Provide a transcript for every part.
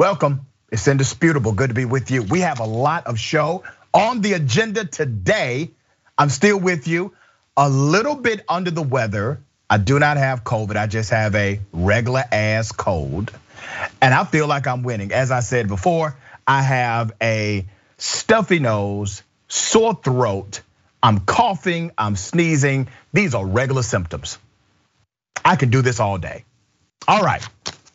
Welcome. It's indisputable. Good to be with you. We have a lot of show on the agenda today. I'm still with you. A little bit under the weather. I do not have COVID. I just have a regular ass cold. And I feel like I'm winning. As I said before, I have a stuffy nose, sore throat. I'm coughing, I'm sneezing. These are regular symptoms. I can do this all day. All right,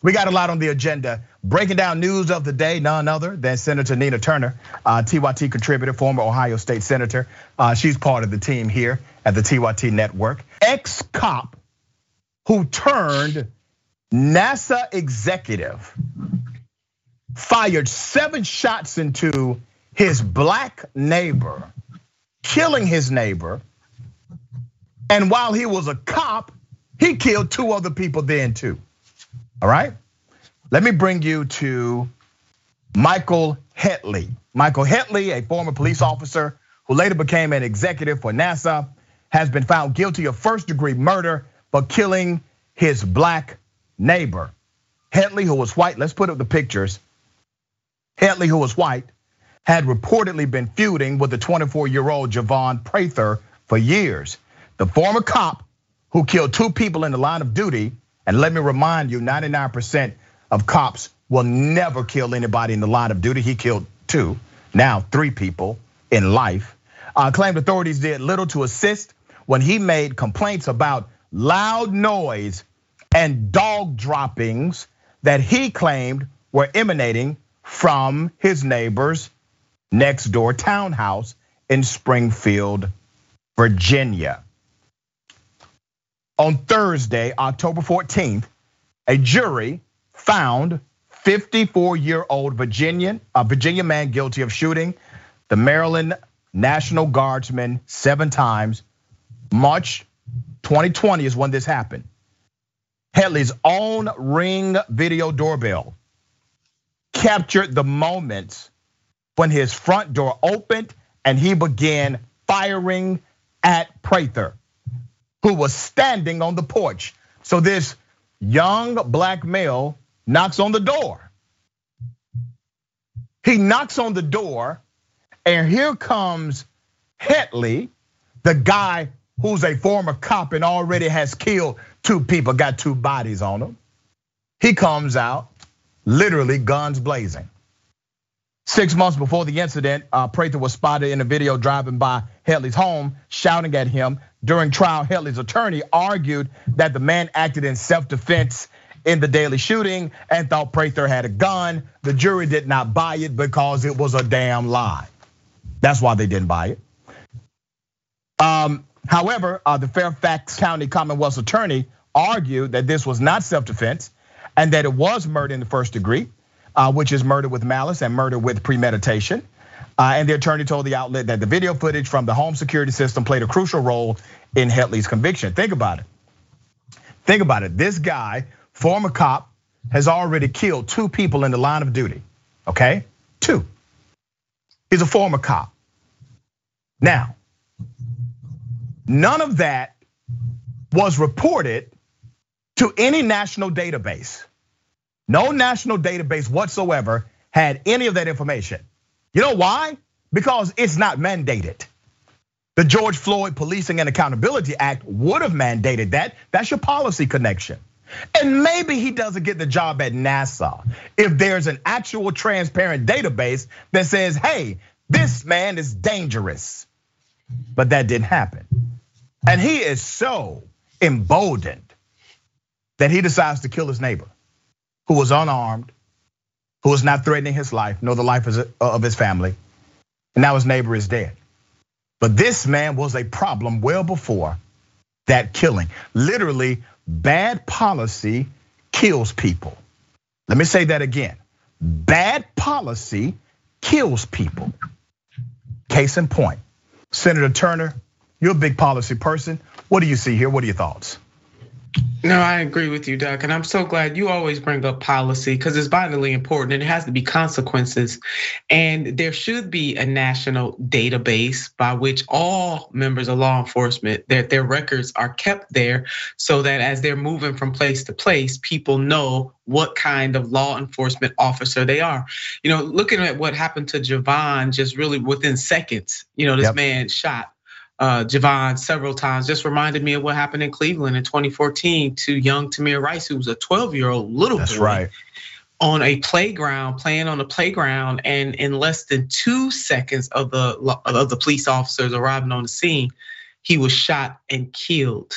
we got a lot on the agenda. Breaking down news of the day, none other than Senator Nina Turner, uh, TYT contributor, former Ohio State Senator. Uh, she's part of the team here at the TYT Network. Ex cop who turned NASA executive fired seven shots into his black neighbor, killing his neighbor. And while he was a cop, he killed two other people then too. All right? Let me bring you to Michael Hetley. Michael Hetley, a former police officer who later became an executive for NASA, has been found guilty of first degree murder for killing his black neighbor. Hetley, who was white, let's put up the pictures. Hetley, who was white, had reportedly been feuding with the 24 year old Javon Prather for years. The former cop who killed two people in the line of duty, and let me remind you 99% of cops will never kill anybody in the line of duty. He killed two, now three people in life. Uh, claimed authorities did little to assist when he made complaints about loud noise and dog droppings that he claimed were emanating from his neighbor's next door townhouse in Springfield, Virginia. On Thursday, October 14th, a jury found 54-year-old Virginian, a Virginia man guilty of shooting the Maryland National Guardsman seven times. March 2020 is when this happened. Hetley's own ring video doorbell captured the moments when his front door opened and he began firing at Prather, who was standing on the porch. So this young black male knocks on the door. He knocks on the door, and here comes Hetley, the guy who's a former cop and already has killed two people, got two bodies on him. He comes out, literally guns blazing. Six months before the incident, Prather was spotted in a video driving by Hetley's home, shouting at him. During trial, Hetley's attorney argued that the man acted in self-defense in the daily shooting and thought Prather had a gun. The jury did not buy it because it was a damn lie. That's why they didn't buy it. Um, however, uh, the Fairfax County Commonwealth's attorney argued that this was not self-defense and that it was murder in the first degree, uh, which is murder with malice and murder with premeditation. Uh, and the attorney told the outlet that the video footage from the home security system played a crucial role in Hetley's conviction. Think about it. Think about it. This guy, former cop, has already killed two people in the line of duty. Okay, two. He's a former cop. Now, none of that was reported to any national database. No national database whatsoever had any of that information. You know why? Because it's not mandated. The George Floyd Policing and Accountability Act would have mandated that. That's your policy connection. And maybe he doesn't get the job at NASA if there's an actual transparent database that says, hey, this man is dangerous. But that didn't happen. And he is so emboldened that he decides to kill his neighbor who was unarmed, who was not threatening his life, nor the life of his family. And now his neighbor is dead. But this man was a problem well before that killing. Literally, bad policy kills people. Let me say that again. Bad policy kills people. Case in point, Senator Turner, you're a big policy person. What do you see here? What are your thoughts? No, I agree with you, Doc. And I'm so glad you always bring up policy because it's vitally important and it has to be consequences. And there should be a national database by which all members of law enforcement, their, their records are kept there so that as they're moving from place to place, people know what kind of law enforcement officer they are. You know, looking at what happened to Javon just really within seconds, you know, this yep. man shot uh, Javon several times. Just reminded me of what happened in Cleveland in 2014 to young Tamir Rice, who was a 12 year old little That's boy. right. On a playground, playing on the playground, and in less than two seconds of the of the police officers arriving on the scene, he was shot and killed.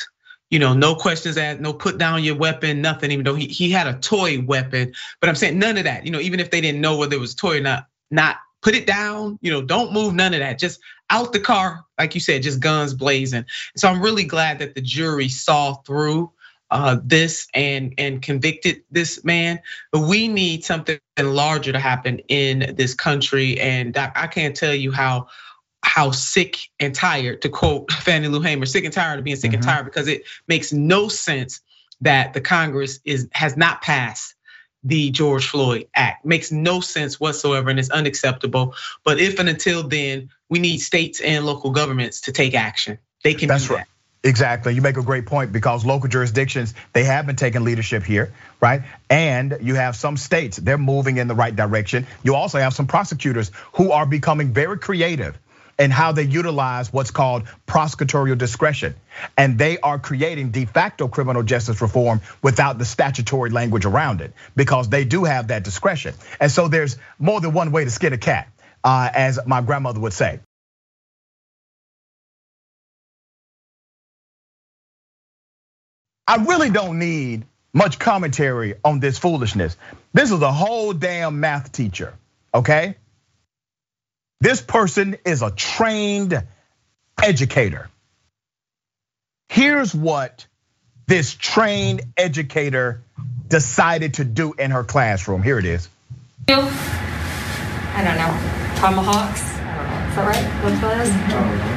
You know, no questions asked, no put down your weapon, nothing. Even though he he had a toy weapon, but I'm saying none of that. You know, even if they didn't know whether it was a toy or not, not put it down. You know, don't move none of that. Just out the car, like you said, just guns blazing. So I'm really glad that the jury saw through uh, this and and convicted this man. But we need something larger to happen in this country, and I can't tell you how how sick and tired, to quote Fannie Lou Hamer, sick and tired of being sick mm-hmm. and tired because it makes no sense that the Congress is has not passed the George Floyd Act. Makes no sense whatsoever and it's unacceptable. But if and until then, we need states and local governments to take action. They can That's do right. that. Exactly. You make a great point because local jurisdictions, they have been taking leadership here, right? And you have some states, they're moving in the right direction. You also have some prosecutors who are becoming very creative and how they utilize what's called prosecutorial discretion. And they are creating de facto criminal justice reform without the statutory language around it because they do have that discretion. And so there's more than one way to skin a cat, uh, as my grandmother would say. I really don't need much commentary on this foolishness. This is a whole damn math teacher, okay? This person is a trained educator. Here's what this trained educator decided to do in her classroom. Here it is. I don't know. Tomahawks? I don't know. Is that right? What's that?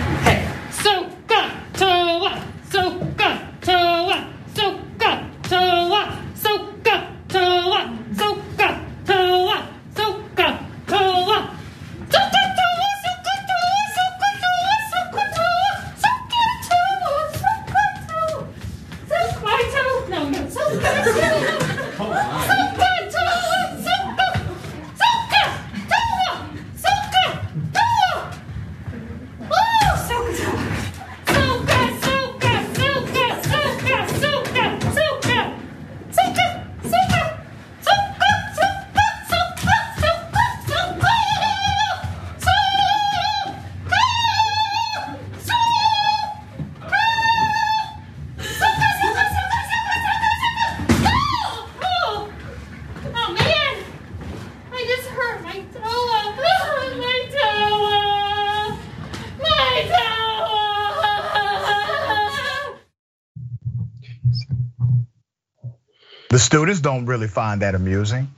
The students don't really find that amusing.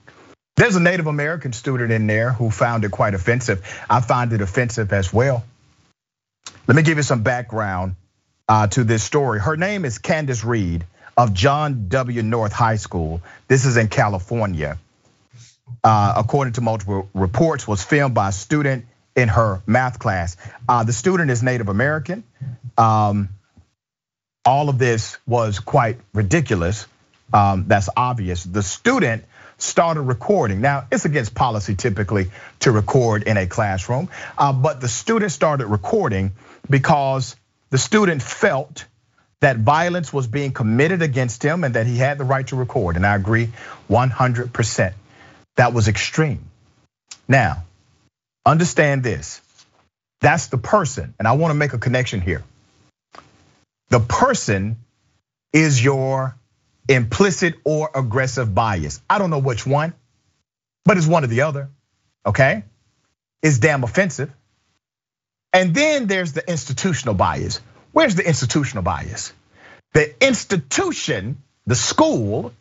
There's a Native American student in there who found it quite offensive. I find it offensive as well. Let me give you some background uh, to this story. Her name is Candace Reed of John W. North High School. This is in California. Uh, according to multiple reports, was filmed by a student in her math class. Uh, the student is Native American. Um, all of this was quite ridiculous that's obvious. The student started recording. Now, it's against policy typically to record in a classroom, uh, but the student started recording because the student felt that violence was being committed against him and that he had the right to record. And I agree 100%. That was extreme. Now, understand this. That's the person, and I wanna make a connection here. The person is your implicit or aggressive bias. I don't know which one, but it's one or the other, okay? It's damn offensive. And then there's the institutional bias. Where's the institutional bias? The institution, the school,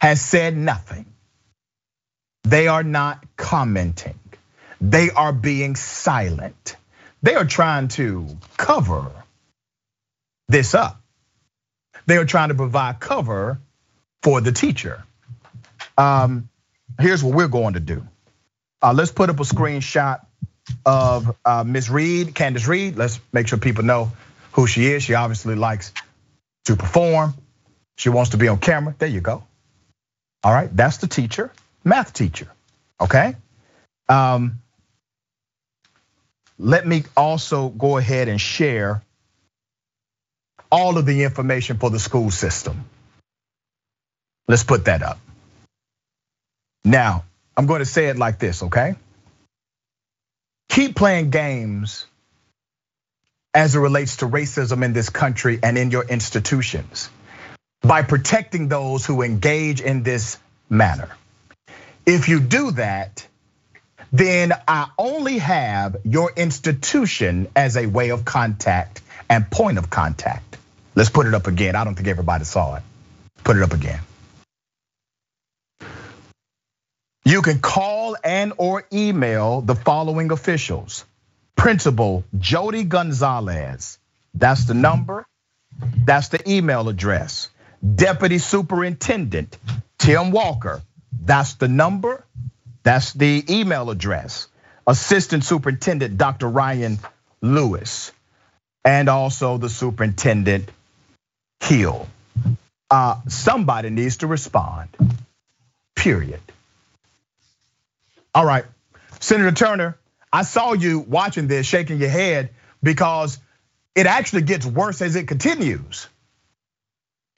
has said nothing. They are not commenting. They are being silent. They are trying to cover this up. They are trying to provide cover for the teacher. Um, here's what we're going to do. Uh, let's put up a screenshot of uh, Miss Reed, Candace Reed. Let's make sure people know who she is. She obviously likes to perform. She wants to be on camera. There you go. All right, that's the teacher, math teacher. Okay. Um, let me also go ahead and share all of the information for the school system. Let's put that up. Now, I'm going to say it like this, okay? Keep playing games as it relates to racism in this country and in your institutions by protecting those who engage in this manner. If you do that, then I only have your institution as a way of contact and point of contact. Let's put it up again. I don't think everybody saw it. Put it up again. You can call and or email the following officials. Principal Jody Gonzalez. That's the number. That's the email address. Deputy Superintendent Tim Walker. That's the number. That's the email address. Assistant Superintendent Dr. Ryan Lewis. And also the Superintendent Hill. Uh, somebody needs to respond. Period. All right, Senator Turner, I saw you watching this, shaking your head because it actually gets worse as it continues.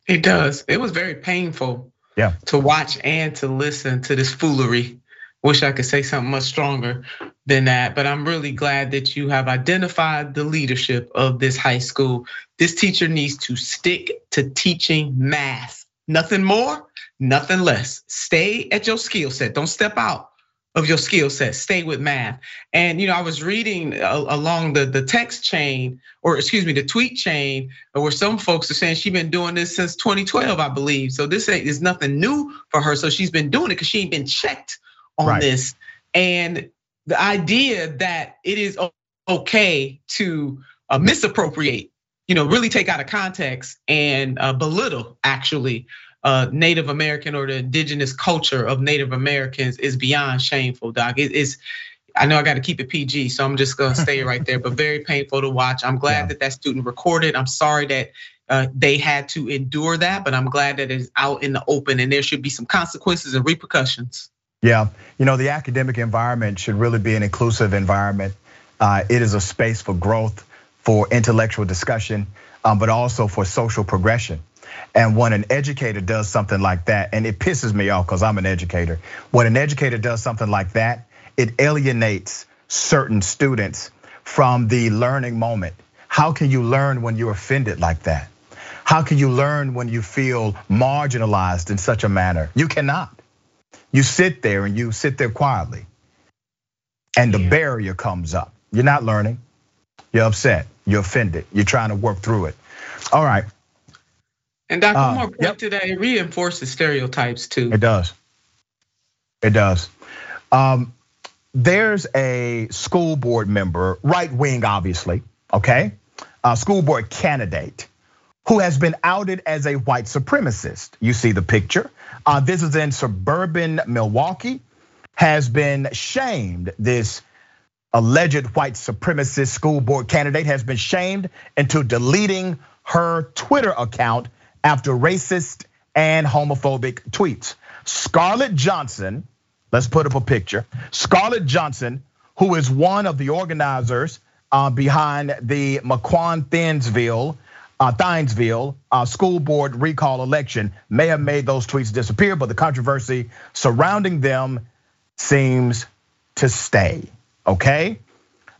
It does. It was very painful. Yeah. To watch and to listen to this foolery. Wish I could say something much stronger than that, but I'm really glad that you have identified the leadership of this high school. This teacher needs to stick to teaching math. Nothing more, nothing less. Stay at your skill set. Don't step out of your skill set. Stay with math. And you know, I was reading along the the text chain, or excuse me, the tweet chain, where some folks are saying she's been doing this since 2012, I believe. So this is nothing new for her. So she's been doing it because she ain't been checked on right. this. And the idea that it is okay to uh, misappropriate, you know, really take out of context and uh, belittle actually uh, Native American or the indigenous culture of Native Americans is beyond shameful, Doc. It is. I know I got to keep it PG, so I'm just gonna stay right there. But very painful to watch. I'm glad yeah. that that student recorded. I'm sorry that uh, they had to endure that, but I'm glad that it's out in the open, and there should be some consequences and repercussions. Yeah, you know the academic environment should really be an inclusive environment. Uh, it is a space for growth, for intellectual discussion, um, but also for social progression. And when an educator does something like that, and it pisses me off because I'm an educator, when an educator does something like that, it alienates certain students from the learning moment. How can you learn when you're offended like that? How can you learn when you feel marginalized in such a manner? You cannot. You sit there and you sit there quietly, and the barrier comes up. You're not learning. You're upset. You're offended. You're trying to work through it. All right. And Dr. Uh, Moore yep. today reinforces stereotypes too. It does. It does. Um, there's a school board member, right wing, obviously, okay, a school board candidate who has been outed as a white supremacist. You see the picture. Uh, this is in suburban Milwaukee, has been shamed. This alleged white supremacist school board candidate has been shamed into deleting her Twitter account after racist and homophobic tweets. Scarlett Johnson, let's put up a picture. Scarlett Johnson, who is one of the organizers uh, behind the Mequon Thiensville, uh, Thiensville uh, school board recall election, may have made those tweets disappear, but the controversy surrounding them seems to stay. Okay,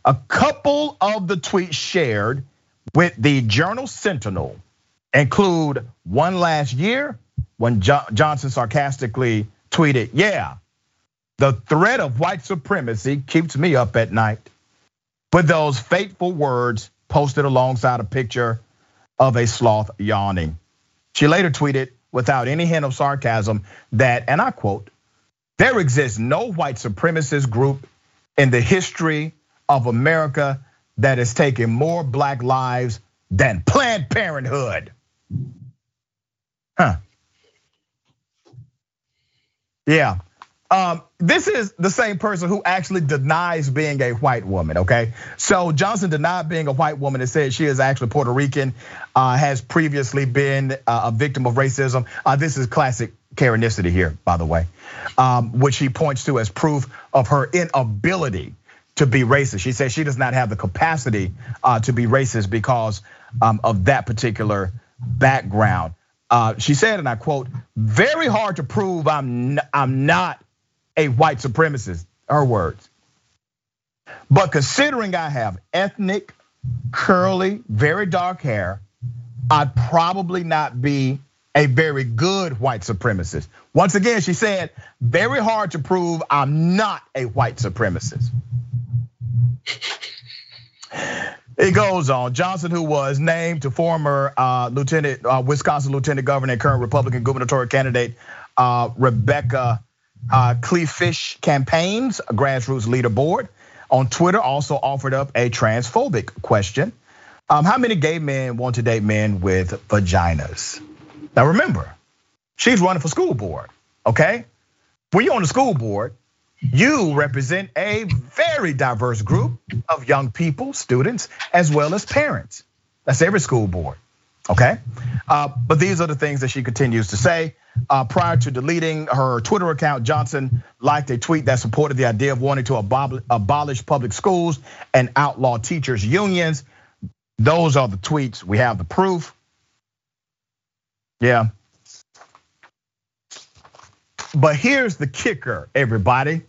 a couple of the tweets shared with the Journal Sentinel include one last year when Johnson sarcastically tweeted, Yeah, the threat of white supremacy keeps me up at night. With those fateful words posted alongside a picture of a sloth yawning. She later tweeted, without any hint of sarcasm, that, and I quote, there exists no white supremacist group in the history of America that has taken more black lives than Planned Parenthood. Huh. Yeah. Um, this is the same person who actually denies being a white woman, okay? So Johnson denied being a white woman and said she is actually Puerto Rican, uh, has previously been uh, a victim of racism. Uh, this is classic Karenicity here, by the way, um, which he points to as proof of her inability to be racist. She says she does not have the capacity uh, to be racist because um, of that particular background. Uh, she said, and I quote, "Very hard to prove I'm I'm not a white supremacist." Her words. But considering I have ethnic, curly, very dark hair, I'd probably not be a very good white supremacist. Once again, she said, very hard to prove I'm not a white supremacist. It goes on. Johnson, who was named to former uh, Lieutenant uh, Wisconsin Lieutenant Governor and current Republican gubernatorial candidate uh, Rebecca uh, Kleefisch campaigns, a grassroots leaderboard on Twitter, also offered up a transphobic question. Um, how many gay men want to date men with vaginas? Now remember, she's running for school board. Okay, when you're on the school board, you represent a very diverse group of young people, students, as well as parents. That's every school board, okay? Uh, but these are the things that she continues to say. Uh, prior to deleting her Twitter account, Johnson liked a tweet that supported the idea of wanting to abolish public schools and outlaw teachers' unions. Those are the tweets. We have the proof. Yeah, but here's the kicker, everybody.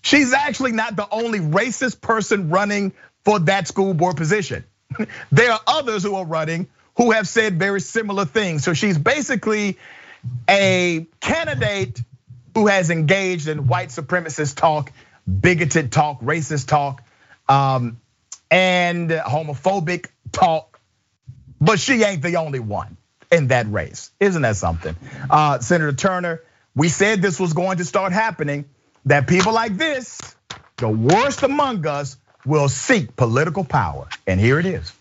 She's actually not the only racist person running for that school board position. there are others who are running who have said very similar things. So she's basically a candidate who has engaged in white supremacist talk, bigoted talk, racist talk, um, and homophobic talk. But she ain't the only one in that race. Isn't that something? Uh, Senator Turner, we said this was going to start happening, that people like this, the worst among us, will seek political power. And here it is.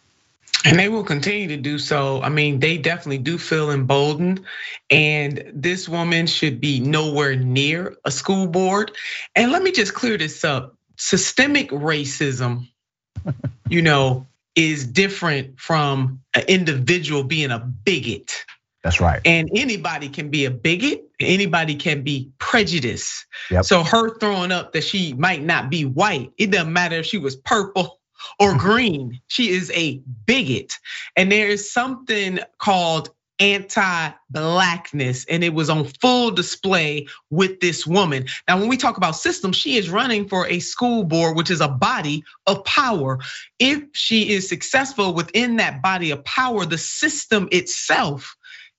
And they will continue to do so. I mean, they definitely do feel emboldened. And this woman should be nowhere near a school board. And let me just clear this up systemic racism, you know, is different from an individual being a bigot. That's right. And anybody can be a bigot, anybody can be prejudiced. Yep. So her throwing up that she might not be white, it doesn't matter if she was purple or mm-hmm. green. She is a bigot. And there is something called anti-blackness and it was on full display with this woman. Now when we talk about systems, she is running for a school board which is a body of power. If she is successful within that body of power, the system itself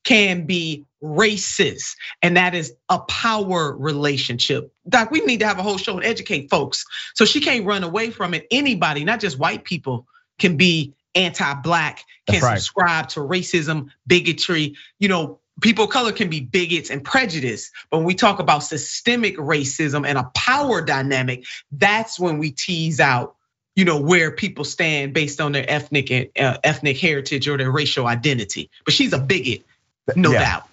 can be racist and that is a power relationship. Doc, we need to have a whole show and educate folks. So she can't run away from it. Anybody, not just white people, can be anti-black, can right. subscribe to racism, bigotry. You know, people of color can be bigots and prejudiced. But when we talk about systemic racism and a power dynamic, that's when we tease out you know where people stand based on their ethnic uh, ethnic heritage or their racial identity. But she's a bigot, no yeah. doubt.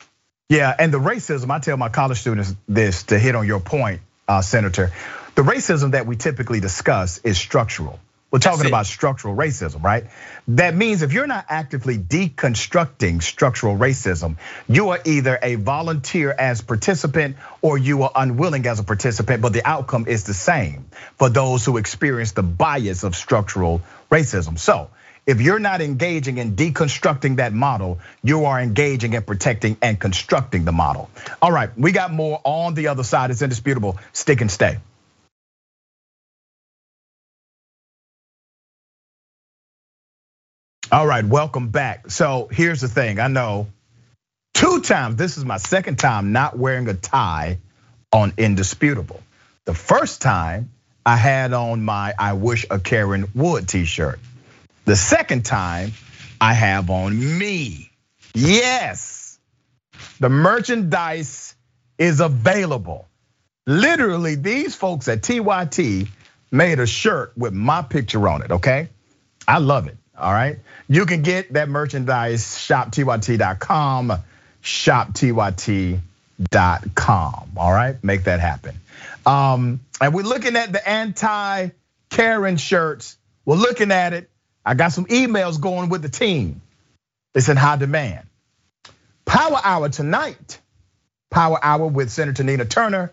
Yeah, and the racism, I tell my college students this to hit on your point, uh, Senator. The racism that we typically discuss is structural. We're talking about structural racism, right? That means if you're not actively deconstructing structural racism, you are either a volunteer as participant or you are unwilling as a participant, but the outcome is the same for those who experience the bias of structural racism. So, if you're not engaging in deconstructing that model, you are engaging in protecting and constructing the model. All right, we got more on the other side. It's indisputable. Stick and stay. All right, welcome back. So here's the thing I know two times, this is my second time not wearing a tie on Indisputable. The first time I had on my I Wish a Karen Would t shirt. The second time I have on me. Yes, the merchandise is available. Literally, these folks at TYT made a shirt with my picture on it, okay? I love it. All right. You can get that merchandise shoptyt.com, shoptyt.com. All right. Make that happen. Um, and we're looking at the anti Karen shirts. We're looking at it. I got some emails going with the team. It's in high demand. Power Hour tonight. Power Hour with Senator Nina Turner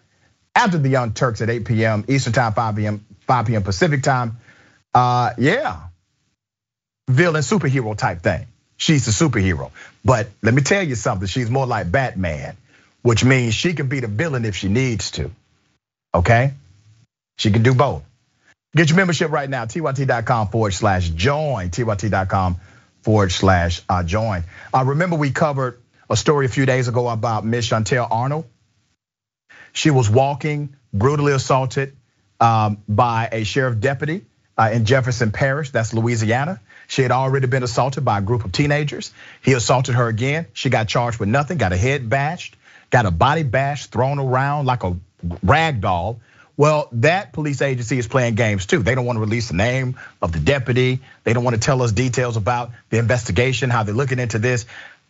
after the Young Turks at 8 p.m. Eastern Time, 5 p.m. 5 p.m. Pacific Time. Uh, yeah, villain superhero type thing. She's a superhero, but let me tell you something. She's more like Batman, which means she can be the villain if she needs to. Okay, she can do both. Get your membership right now, tyt.com forward slash join, tyt.com forward slash uh, join. Uh, remember, we covered a story a few days ago about Miss Chantel Arnold. She was walking, brutally assaulted um, by a sheriff deputy uh, in Jefferson Parish, that's Louisiana. She had already been assaulted by a group of teenagers. He assaulted her again. She got charged with nothing, got a head bashed, got a body bashed, thrown around like a rag doll well, that police agency is playing games too. They don't want to release the name of the deputy. They don't want to tell us details about the investigation, how they're looking into this.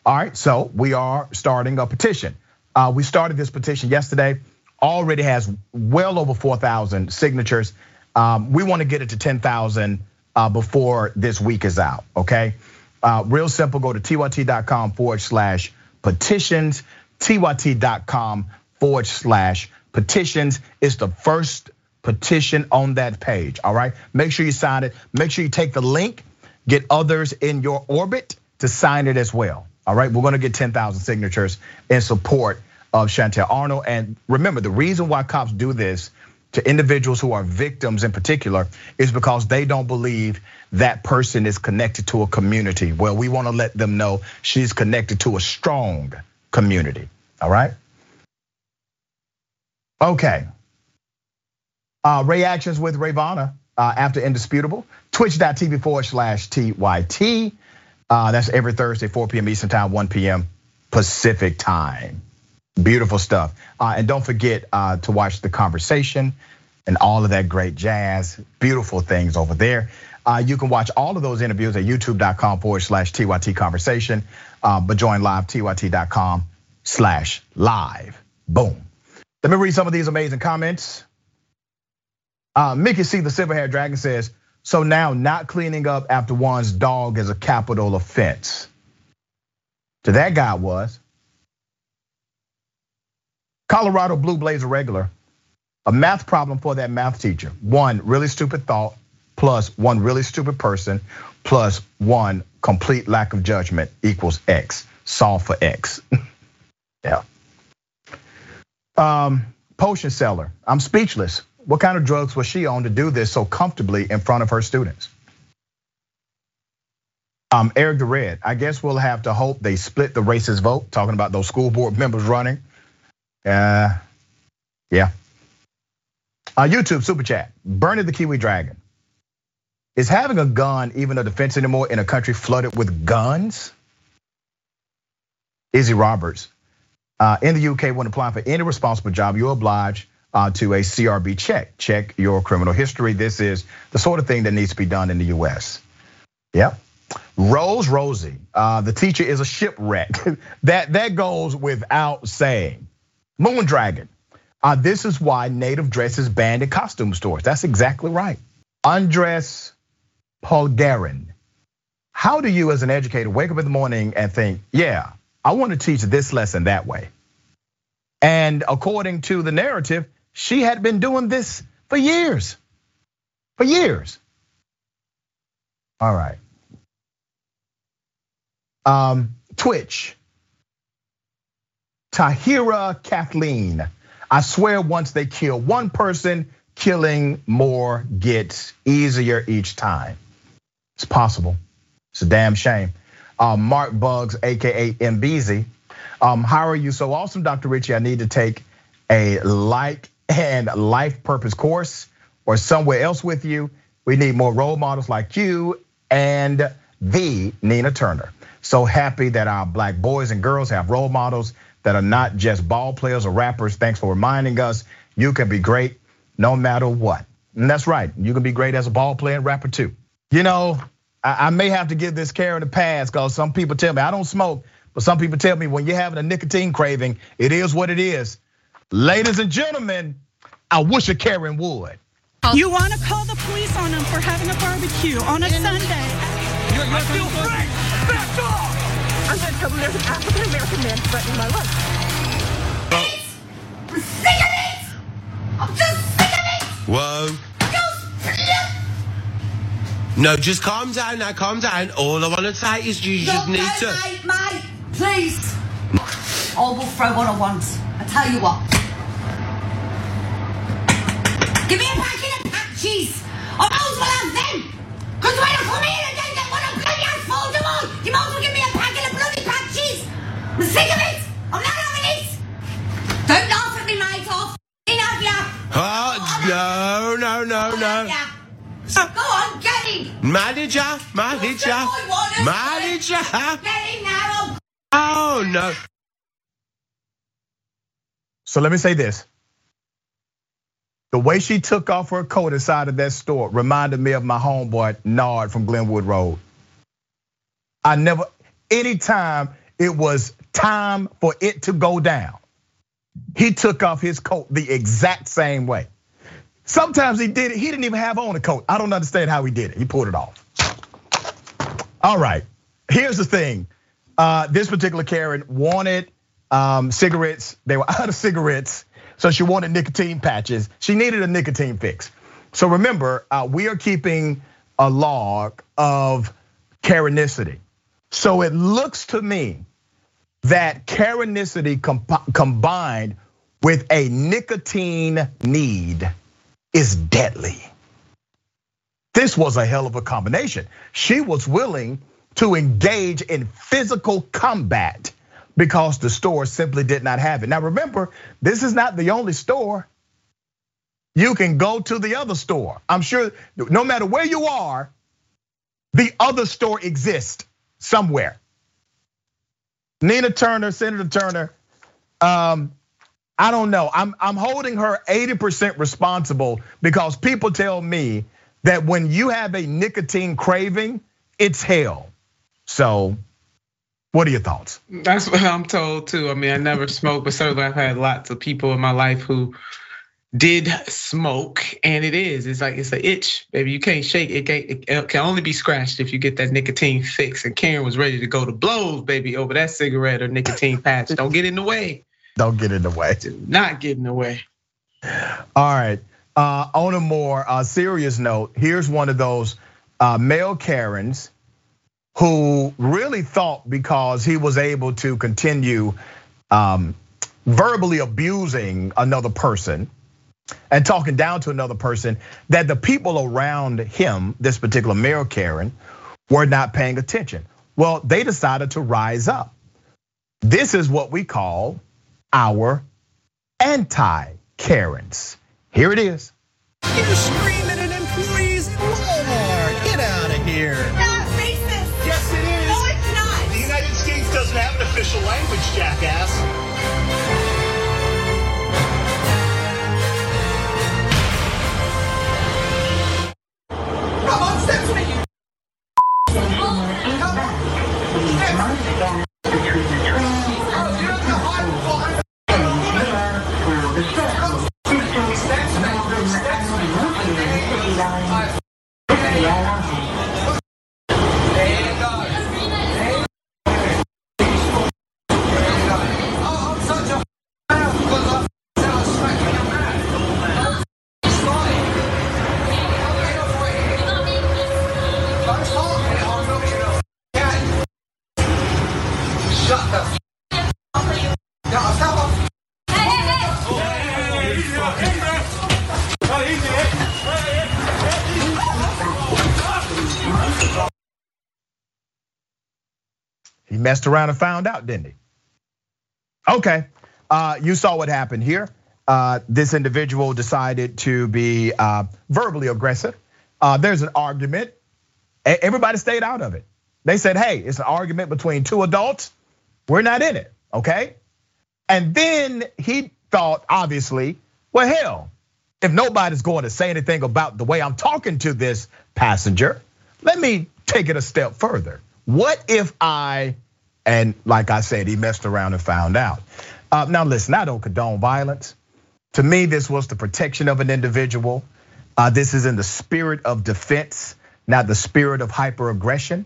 All right, so we are starting a petition. Uh, we started this petition yesterday. Already has well over 4,000 signatures. Um, we want to get it to 10,000 uh, before this week is out. Okay, uh, real simple. Go to tyt.com forward slash petitions. tyt.com forward slash petitions It's the first petition on that page. All right, make sure you sign it. Make sure you take the link, get others in your orbit to sign it as well. All right, we're gonna get 10,000 signatures in support of Chantel Arnold. And remember, the reason why cops do this to individuals who are victims in particular is because they don't believe that person is connected to a community. Well, we wanna let them know she's connected to a strong community. All right. Okay. Uh, reactions with Rayvana uh, after Indisputable. Twitch.tv forward slash TYT. Uh, that's every Thursday, 4 p.m. Eastern Time, 1 p.m. Pacific Time. Beautiful stuff. Uh, and don't forget uh, to watch the conversation and all of that great jazz. Beautiful things over there. Uh, you can watch all of those interviews at youtube.com forward slash TYT conversation. But join live, tyt.com slash live. Boom. Let me read some of these amazing comments. Uh, Mickey C, the silver haired dragon says, so now not cleaning up after one's dog is a capital offense. To that guy was. Colorado Blue Blazer regular, a math problem for that math teacher. One really stupid thought, plus one really stupid person, plus one complete lack of judgment equals X. Solve for X. yeah. Um, potion seller. I'm speechless. What kind of drugs was she on to do this so comfortably in front of her students? Um, Eric the Red. I guess we'll have to hope they split the racist vote. Talking about those school board members running. Uh, yeah. Uh, YouTube super chat. Bernie the Kiwi Dragon. Is having a gun even a defense anymore in a country flooded with guns? Izzy Roberts. Uh, in the UK, when applying for any responsible job, you're obliged uh, to a CRB check. Check your criminal history. This is the sort of thing that needs to be done in the US. Yep. Rose Rosie, uh, the teacher is a shipwreck. that that goes without saying. Moon Dragon, this is why native dress is banned in costume stores. That's exactly right. Andres Polgarin, how do you, as an educator, wake up in the morning and think, yeah, I want to teach this lesson that way. And according to the narrative, she had been doing this for years. For years. All right. Um, Twitch. Tahira Kathleen. I swear once they kill one person, killing more gets easier each time. It's possible. It's a damn shame Mark Bugs, AKA MBZ. Um, how are you so awesome, Dr. Richey? I need to take a like and life purpose course or somewhere else with you. We need more role models like you and the Nina Turner. So happy that our black boys and girls have role models that are not just ball players or rappers. Thanks for reminding us you can be great no matter what. And that's right, you can be great as a ball player and rapper too. You know, I, I may have to give this Karen a pass because some people tell me I don't smoke, but some people tell me when you're having a nicotine craving, it is what it is. Ladies and gentlemen, I wish a Karen would. You want to call the police on them for having a barbecue on a Sunday? You're, you're I feel free. Back off! I'm going to tell them there's an African American man threatening my life. I'm sick of it! I'm just sick of it! Whoa. No, just calm down now, calm down. All I want to say is you just need to. Mate, mate, please. I will throw what I want. I tell you what. Give me a packet of patches. I might as well have them. Because when I come here and don't get one of bloody asphalt them on, you might as well give me a packet of bloody patches. I'm sick of it. I'm not having it. Don't laugh at me, mate. I'll f***ing have ya. Oh, no, no, no, no. Go on, get. Manager, manager, manager. Get him now. Oh, no. So let me say this. The way she took off her coat inside of that store reminded me of my homeboy Nard from Glenwood Road. I never, anytime it was time for it to go down, he took off his coat the exact same way. Sometimes he did it, he didn't even have on a coat. I don't understand how he did it. He pulled it off. All right, here's the thing. Uh, this particular Karen wanted um, cigarettes. They were out of cigarettes. So she wanted nicotine patches. She needed a nicotine fix. So remember, uh, we are keeping a log of Karenicity. So it looks to me that Karenicity combined with a nicotine need is deadly. This was a hell of a combination. She was willing to engage in physical combat because the store simply did not have it. Now remember, this is not the only store. You can go to the other store. I'm sure no matter where you are, the other store exists somewhere. Nina Turner, Senator Turner, um, I don't know. I'm I'm holding her 80% responsible because people tell me that when you have a nicotine craving, it's hell. So what are your thoughts? That's what I'm told too. I mean, I never smoked, but certainly I've had lots of people in my life who did smoke, and it is. It's like it's an itch, baby. You can't shake it. It can only be scratched if you get that nicotine fix. And Karen was ready to go to blows, baby, over that cigarette or nicotine patch. Don't get in the way. Don't get in the way. Do not get in the way. All right. Uh, on a more uh, serious note, here's one of those uh, male Karens who really thought because he was able to continue um, verbally abusing another person and talking down to another person that the people around him, this particular male Karen, were not paying attention. Well, they decided to rise up. This is what we call our anti Karens. Here it is. You're screaming at employees at Walmart. Get out of here. That's racist. Yes, it is. No, it's not. The United States doesn't have an official language, jackass. Messed around and found out, didn't he? Okay, uh, you saw what happened here. Uh, this individual decided to be uh, verbally aggressive. There's an argument. Everybody stayed out of it. They said, hey, it's an argument between two adults. We're not in it, okay? And then he thought, obviously, well, hell, if nobody's going to say anything about the way I'm talking to this passenger, let me take it a step further. What if I, and like I said, he messed around and found out. Uh, now listen, I don't condone violence. To me, this was the protection of an individual. Uh, this is in the spirit of defense, not the spirit of hyperaggression.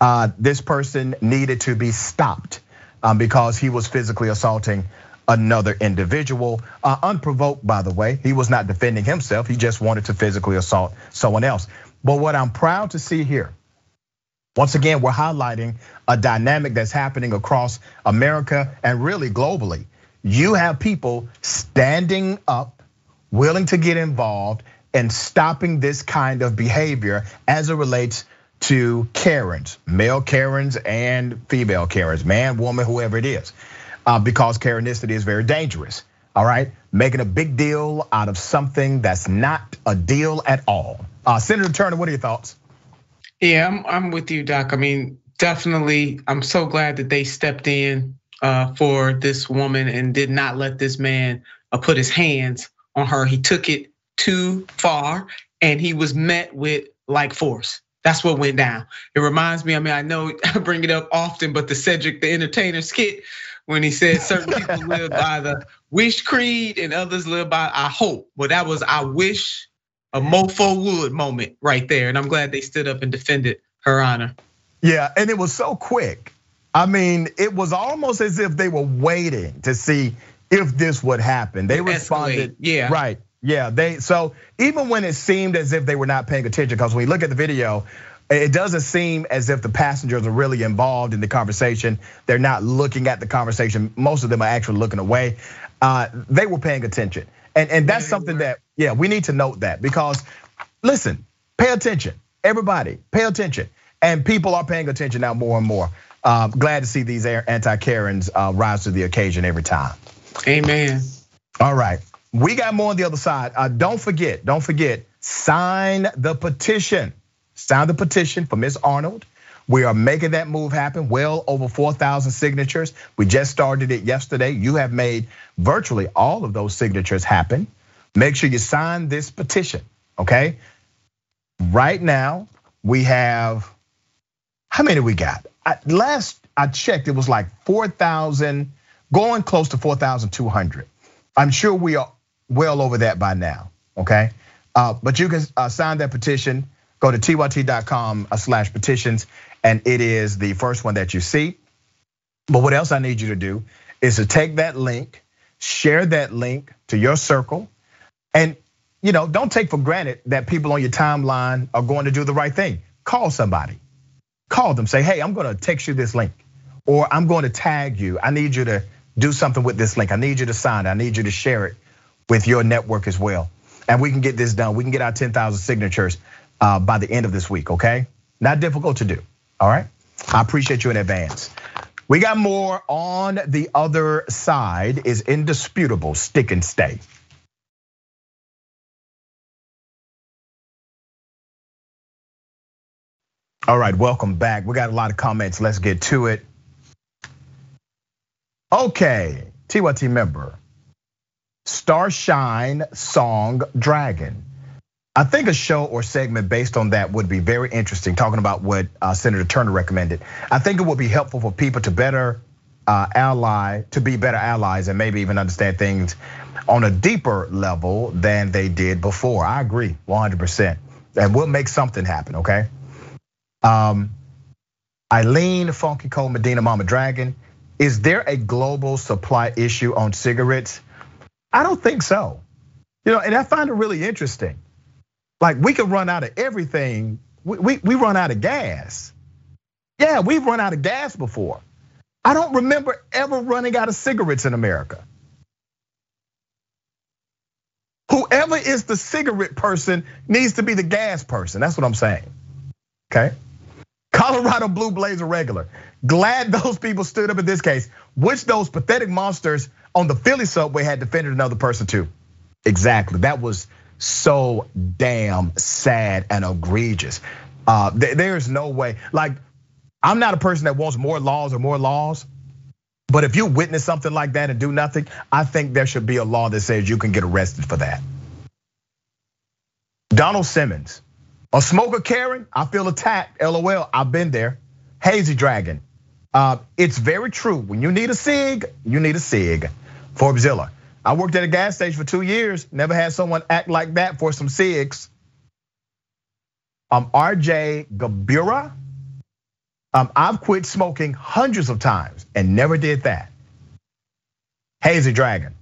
Uh, this person needed to be stopped um, because he was physically assaulting another individual, uh, unprovoked, by the way. He was not defending himself, he just wanted to physically assault someone else. But what I'm proud to see here, once again, we're highlighting a dynamic that's happening across America and really globally. You have people standing up, willing to get involved, and stopping this kind of behavior as it relates to Karens, male Karens and female Karens, man, woman, whoever it is, uh, because Karenicity is very dangerous. All right, making a big deal out of something that's not a deal at all. Uh, Senator Turner, what are your thoughts? Yeah, I'm, I'm with you, Doc. I mean, definitely, I'm so glad that they stepped in uh, for this woman and did not let this man uh, put his hands on her. He took it too far and he was met with like force. That's what went down. It reminds me, I mean, I know I bring it up often, but the Cedric the Entertainer skit when he said certain people live by the wish creed and others live by I hope. Well, that was I wish a mofo would moment right there. And I'm glad they stood up and defended her honor. Yeah, and it was so quick. I mean, it was almost as if they were waiting to see if this would happen. They responded, yeah, right, yeah. They so even when it seemed as if they were not paying attention, because when you look at the video, it doesn't seem as if the passengers are really involved in the conversation. They're not looking at the conversation. Most of them are actually looking away. Uh, they were paying attention, and and that's something that yeah we need to note that because listen, pay attention, everybody, pay attention, and people are paying attention now more and more. Uh, glad to see these anti Karens uh, rise to the occasion every time. Amen. All right, we got more on the other side. Uh, don't forget, don't forget, sign the petition. Sign the petition for Ms. Arnold. We are making that move happen. Well over 4,000 signatures. We just started it yesterday. You have made virtually all of those signatures happen. Make sure you sign this petition, okay? Right now, we have, how many we got? last I checked, it was like 4,000, going close to 4,200. I'm sure we are well over that by now, okay? Uh, but you can uh, sign that petition, go to tyt.com uh, slash petitions, and it is the first one that you see. But what else I need you to do is to take that link, share that link to your circle, and you know, don't take for granted that people on your timeline are going to do the right thing. Call somebody call them, say, hey, I'm gonna text you this link, or I'm going to tag you. I need you to do something with this link. I need you to sign it. I need you to share it with your network as well. And we can get this done. We can get our 10,000 signatures uh, by the end of this week, okay? Not difficult to do, all right? I appreciate you in advance. We got more on the other side is indisputable, stick and stay. All right, welcome back. We got a lot of comments. Let's get to it. Okay, TYT member, Starshine song Dragon. I think a show or segment based on that would be very interesting, talking about what uh, Senator Turner recommended. I think it would be helpful for people to better uh, ally, to be better allies, and maybe even understand things on a deeper level than they did before. I agree 100%. And we'll make something happen, okay? Um, Eileen Funky Cole Medina Mama Dragon, is there a global supply issue on cigarettes? I don't think so. You know, and I find it really interesting. Like we could run out of everything. We, we, we run out of gas. Yeah, we've run out of gas before. I don't remember ever running out of cigarettes in America. Whoever is the cigarette person needs to be the gas person. That's what I'm saying. Okay. Colorado Blue Blazer regular. Glad those people stood up in this case. Which those pathetic monsters on the Philly subway had defended another person too. Exactly. That was so damn sad and egregious. Uh, there's no way. Like, I'm not a person that wants more laws or more laws. But if you witness something like that and do nothing, I think there should be a law that says you can get arrested for that. Donald Simmons A smoker Karen, I feel attacked. LOL, I've been there. Hazy Dragon, uh, it's very true. When you need a SIG, you need a SIG. Forbesilla. I worked at a gas station for two years. Never had someone act like that for some SIGs. Um, RJ Gabura. Um, I've quit smoking hundreds of times and never did that. Hazy Dragon.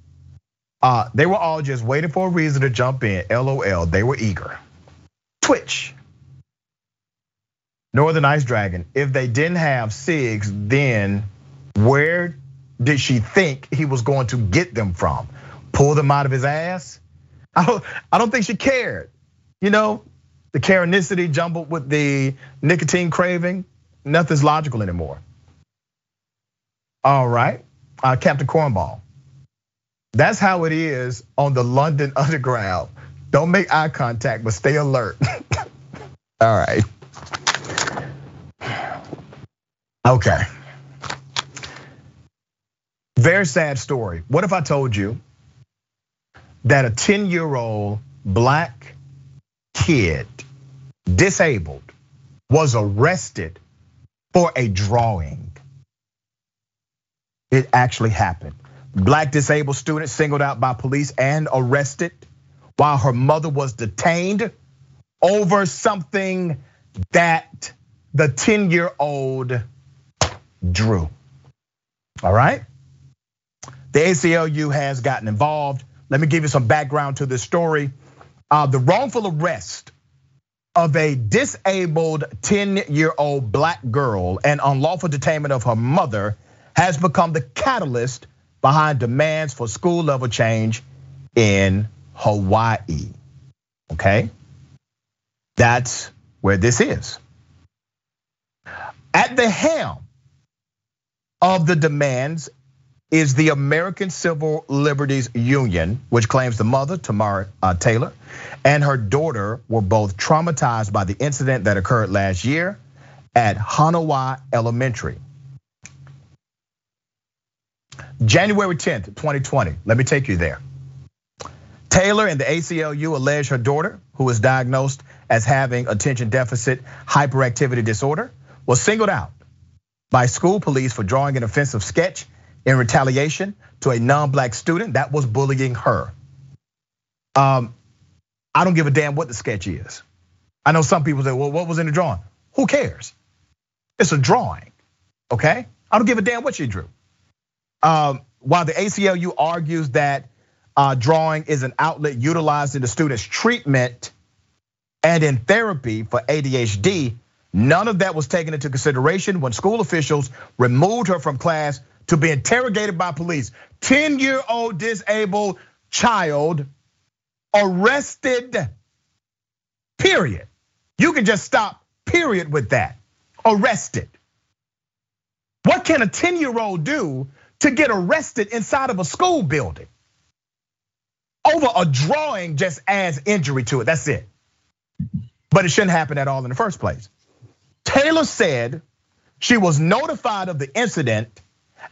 Uh, they were all just waiting for a reason to jump in. LOL. They were eager. Twitch. Northern Ice Dragon. If they didn't have SIGs, then where did she think he was going to get them from? Pull them out of his ass? I don't, think she cared. You know, the Karenicity jumbled with the nicotine craving, nothing's logical anymore. All right, uh, Captain Cornball. That's how it is on the London Underground. Don't make eye contact, but stay alert. All right. Okay. Very sad story. What if I told you that a 10 year old black kid, disabled, was arrested for a drawing? It actually happened. Black disabled student singled out by police and arrested while her mother was detained over something that the 10 year old drew. All right? The ACLU has gotten involved. Let me give you some background to this story. Uh, the wrongful arrest of a disabled 10 year old black girl and unlawful detainment of her mother has become the catalyst behind demands for school level change in Hawaii. Okay? That's where this is. At the helm of the demands is the American Civil Liberties Union, which claims the mother, Tamara uh, Taylor, and her daughter were both traumatized by the incident that occurred last year at Honowai Elementary. January 10th, 2020. Let me take you there. Taylor and the ACLU allege her daughter, who was diagnosed as having attention deficit hyperactivity disorder, was singled out by school police for drawing an offensive sketch in retaliation to a non-black student that was bullying her. Um, I don't give a damn what the sketch is. I know some people say, well, what was in the drawing? Who cares? It's a drawing, okay? I don't give a damn what she drew. Um, while the ACLU argues that Uh, drawing is an outlet utilized in the student's treatment and in therapy for ADHD, none of that was taken into consideration when school officials removed her from class to be interrogated by police. 10 year old disabled child arrested, period. You can just stop, period, with that. Arrested. What can a 10 year old do to get arrested inside of a school building? Over a drawing just adds injury to it. That's it. But it shouldn't happen at all in the first place. Taylor said she was notified of the incident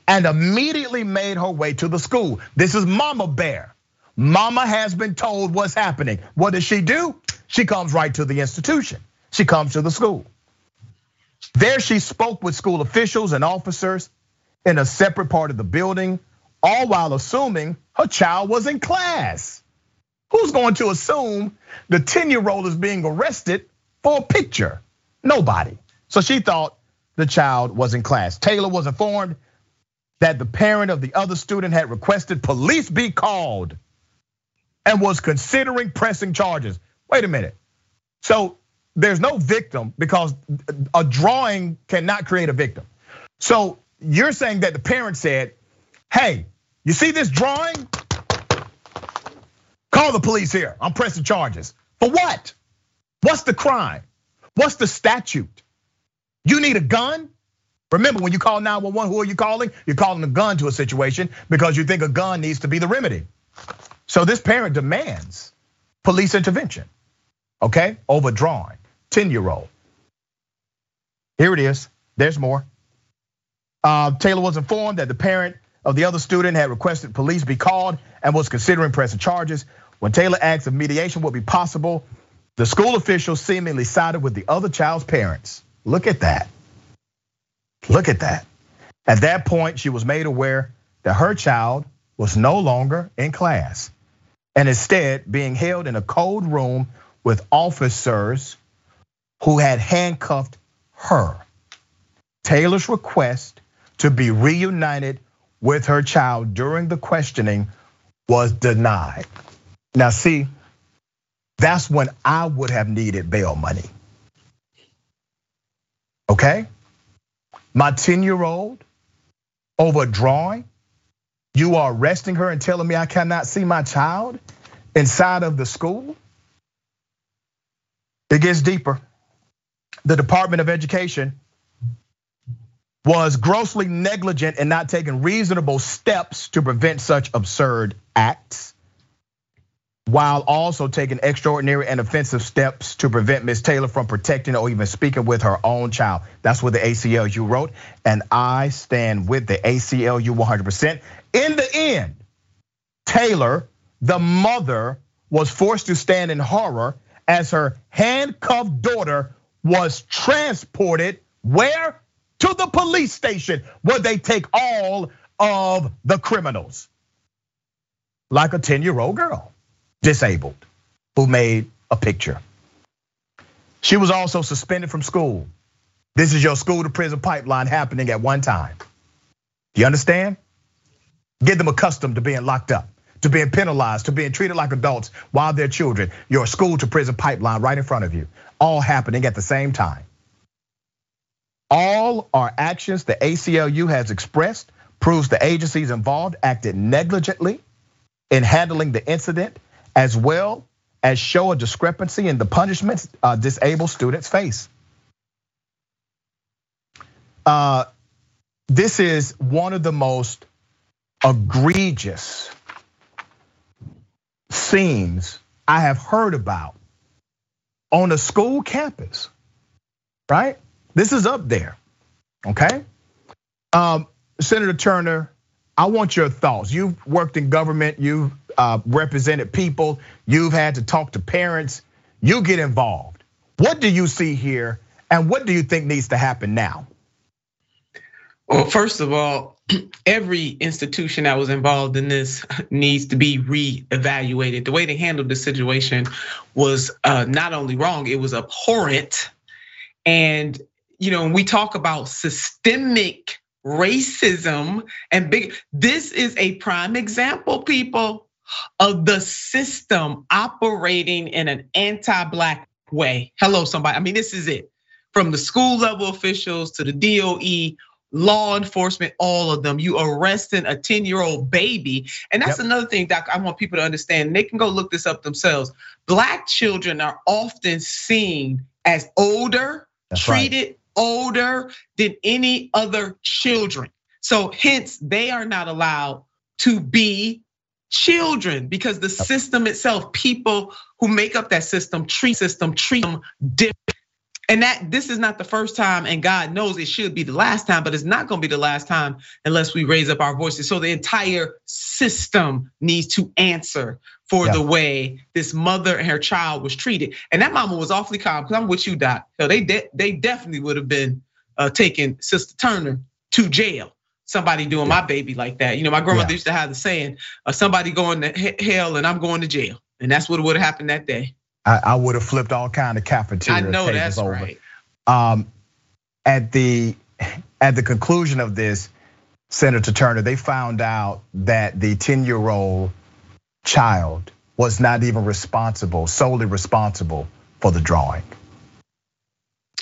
and immediately made her way to the school. This is Mama Bear. Mama has been told what's happening. What does she do? She comes right to the institution. She comes to the school. There she spoke with school officials and officers in a separate part of the building, all while assuming her child was in class. Who's going to assume the 10 year old is being arrested for a picture? Nobody. So she thought the child was in class. Taylor was informed that the parent of the other student had requested police be called and was considering pressing charges. Wait a minute. So there's no victim because a drawing cannot create a victim. So you're saying that the parent said, hey, you see this drawing? Call the police here. I'm pressing charges. For what? What's the crime? What's the statute? You need a gun? Remember, when you call 911, who are you calling? You're calling a gun to a situation because you think a gun needs to be the remedy. So this parent demands police intervention, okay? Overdrawing, 10 year old. Here it is, there's more. Uh, Taylor was informed that the parent of the other student had requested police be called and was considering pressing charges. When Taylor asked if mediation would be possible, The school official seemingly sided with the other child's parents. Look at that. Look at that. At that point, she was made aware that her child was no longer in class and instead being held in a cold room with officers who had handcuffed her. Taylor's request to be reunited with her child during the questioning was denied. Now, see, that's when I would have needed bail money. Okay? My 10 year old over drawing, you are arresting her and telling me I cannot see my child inside of the school? It gets deeper. The Department of Education was grossly negligent in not taking reasonable steps to prevent such absurd acts, while also taking extraordinary and offensive steps to prevent Ms. Taylor from protecting or even speaking with her own child. That's what the ACLU wrote, and I stand with the ACLU 100%. In the end, Taylor, the mother, was forced to stand in horror as her handcuffed daughter was transported where? To the police station where they take all of the criminals. Like a 10 year old girl, disabled, who made a picture. She was also suspended from school. This is your school to prison pipeline happening at one time. You understand? Get them accustomed to being locked up, to being penalized, to being treated like adults while they're children. Your school to prison pipeline right in front of you, all happening at the same time. All our actions the ACLU has expressed proves the agencies involved acted negligently in handling the incident, as well as show a discrepancy in the punishments uh, disabled students face. Uh, this is one of the most egregious scenes I have heard about on a school campus, right? This is up there, okay? Um, Senator Turner, I want your thoughts. You've worked in government, you've uh, represented people, you've had to talk to parents, you get involved. What do you see here, and what do you think needs to happen now? Well, first of all, every institution that was involved in this needs to be reevaluated. The way they handled the situation was not only wrong, it was abhorrent. And you know, when we talk about systemic racism and big, this is a prime example, people, of the system operating in an anti-black way. Hello, somebody. I mean, this is it. From the school level officials to the DOE, law enforcement, all of them. You arresting a 10 year old baby. And that's yep. another thing that I want people to understand. They can go look this up themselves. Black children are often seen as older, that's treated right. Older than any other children. So hence they are not allowed to be children because the system itself, people who make up that system, treat system, treat them different and that this is not the first time, and God knows it should be the last time, but it's not gonna be the last time unless we raise up our voices. So the entire system needs to answer for yeah. the way this mother and her child was treated. And that mama was awfully calm, because I'm with you, Doc. So they de- they definitely would have been uh, taking Sister Turner to jail. Somebody doing yeah. my baby like that. You know, my grandmother yeah. used to have the saying, uh, somebody going to hell and I'm going to jail. And that's what would have happened that day. I, I would have flipped all kind of cafeteria I know tables that's over. Right. Um, at the at the conclusion of this, Senator Turner, they found out that the 10 year old child was not even responsible, solely responsible for the drawing.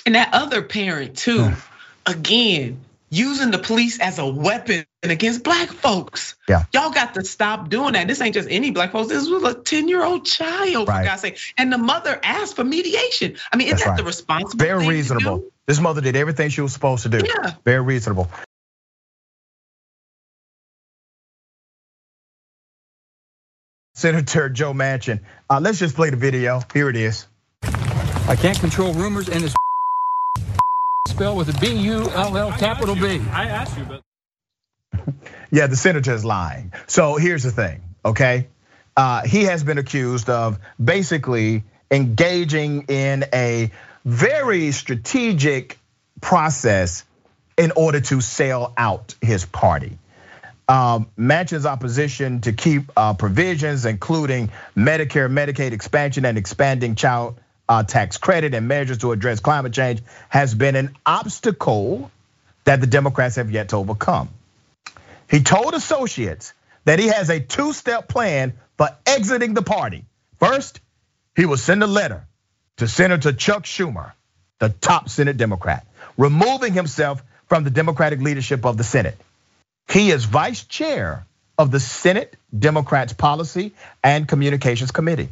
And that other parent, too, hmm. again, using the police as a weapon against black folks. Yeah. Y'all got to stop doing that. This ain't just any black folks. This was a 10-year-old child, right. for God's sake. And the mother asked for mediation. I mean, is that right. the responsible Very reasonable. This mother did everything she was supposed to do. Yeah. Very reasonable. Senator Joe Manchin. Uh, let's just play the video. Here it is. I can't control rumors and it's spelled with a B U L L capital B. I asked you, but. yeah, the senator is lying. So here's the thing, okay? Uh, he has been accused of basically engaging in a very strategic process in order to sell out his party. Um, Manchin's opposition to keep uh, provisions, including Medicare, Medicaid expansion, and expanding child Uh, tax credit and measures to address climate change, has been an obstacle that the Democrats have yet to overcome. He told associates that he has a two step plan for exiting the party. First, he will send a letter to Senator Chuck Schumer, the top Senate Democrat, removing himself from the Democratic leadership of the Senate. He is vice chair of the Senate Democrats Policy and Communications Committee.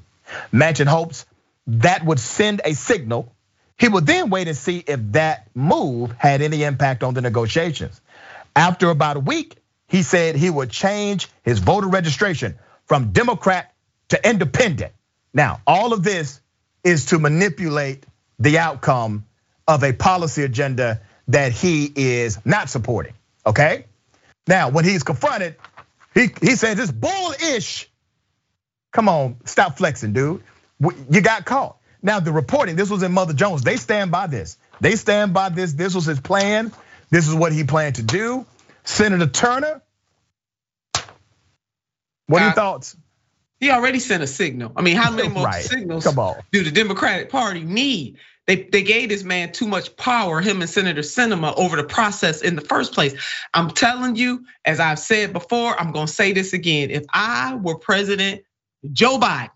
Manchin hopes that would send a signal. He would then wait and see if that move had any impact on the negotiations. After about a week, he said he would change his voter registration from Democrat to independent. Now, all of this is to manipulate the outcome of a policy agenda that he is not supporting, okay? Now, when he's confronted, he, he says it's bullish. Come on, stop flexing, dude. You got caught. Now, the reporting, this was in Mother Jones, they stand by this. They stand by this. This was his plan. This is what he planned to do. Senator Turner, what are your thoughts? He already sent a signal. I mean, how many more Right. signals do the Democratic Party need? They, they gave this man too much power, him and Senator Sinema, over the process in the first place. I'm telling you, as I've said before, I'm gonna say this again. If I were President Joe Biden,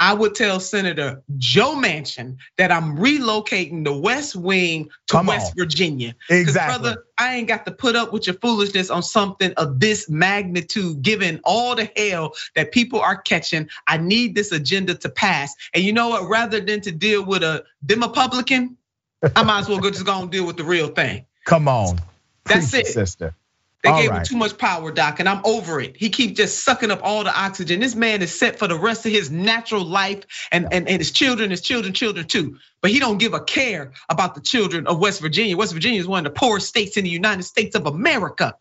I would tell Senator Joe Manchin that I'm relocating the West Wing to Come West on. Virginia. Exactly. brother, I ain't got to put up with your foolishness on something of this magnitude, given all the hell that people are catching. I need this agenda to pass. And you know what? Rather than to deal with a Republican, I might as well go just go and deal with the real thing. Come on. That's Preach it. sister. They All gave right. him too much power, Doc, and I'm over it. He keeps just sucking up all the oxygen. This man is set for the rest of his natural life and, and, and his children, his children, children too. But he don't give a care about the children of West Virginia. West Virginia is one of the poorest states in the United States of America.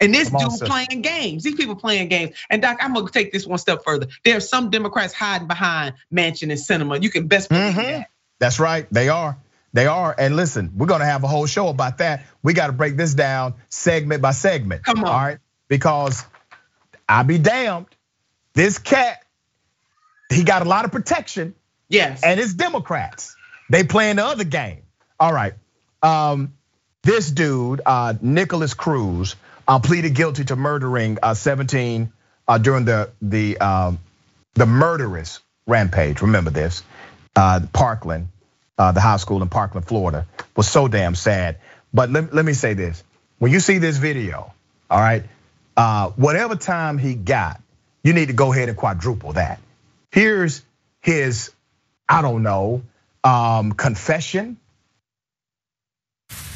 And this Come dude playing games. These people playing games. And Doc, I'm gonna take this one step further. There are some Democrats hiding behind Manchin and Sinema. You can best believe Mhm. that. That's right. They are. They are. And listen, we're gonna have a whole show about that. We got to break this down segment by segment. Come on. All right. Because I'll be damned. This cat, he got a lot of protection, Yes. and it's Democrats. They playing the other game. All right. Um, this dude, uh, Nikolas Cruz, uh, pleaded guilty to murdering uh, 17 uh, during the the um, the murderous rampage. Remember this? Uh, Parkland, the high school in Parkland, Florida, was so damn sad. But let, let me say this: when you see this video, all right, uh, whatever time he got, you need to go ahead and quadruple that. Here's his, I don't know, um, confession.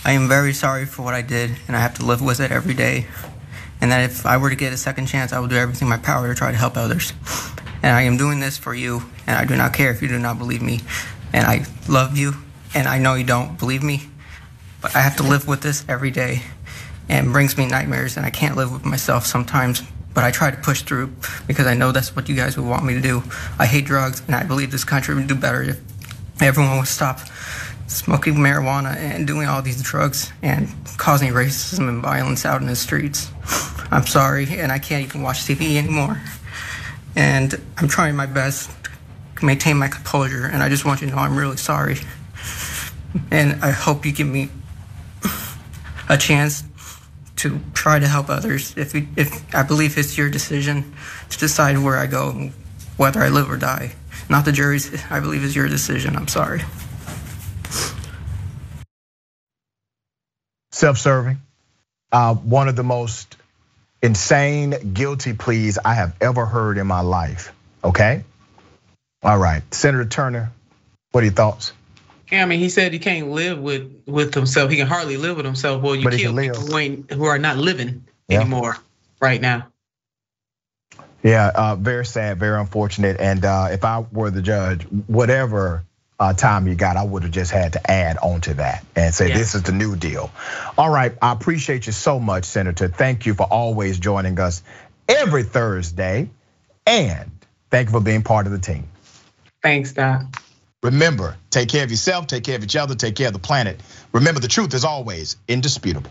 I am very sorry for what I did, and I have to live with it every day. And that if I were to get a second chance, I will do everything in my power to try to help others. And I am doing this for you, and I do not care if you do not believe me. And I love you, and I know you don't believe me, but I have to live with this every day. And brings me nightmares, and I can't live with myself sometimes. But I try to push through because I know that's what you guys would want me to do. I hate drugs, and I believe this country would do better if everyone would stop smoking marijuana and doing all these drugs and causing racism and violence out in the streets. I'm sorry, and I can't even watch TV anymore. And I'm trying my best maintain my composure, and I just want you to know I'm really sorry. And I hope you give me a chance to try to help others. If, you, if I believe it's your decision to decide where I go, whether I live or die. Not the jury's. I believe it's your decision. I'm sorry. self-serving. Uh, one of the most insane guilty pleas I have ever heard in my life. Okay. All right, Senator Turner, what are your thoughts? Yeah, I mean, he said he can't live with with himself. He can hardly live with himself. Well, you But kill people who ain't who are not living Yeah. anymore right now. Yeah, uh, very sad, very unfortunate. And uh, if I were the judge, whatever uh, time you got, I would have just had to add on to that and say Yeah. this is the new deal. All right, I appreciate you so much, Senator. Thank you for always joining us every Thursday, and thank you for being part of the team. Thanks, Doc. Remember, take care of yourself, take care of each other, take care of the planet. Remember, the truth is always indisputable.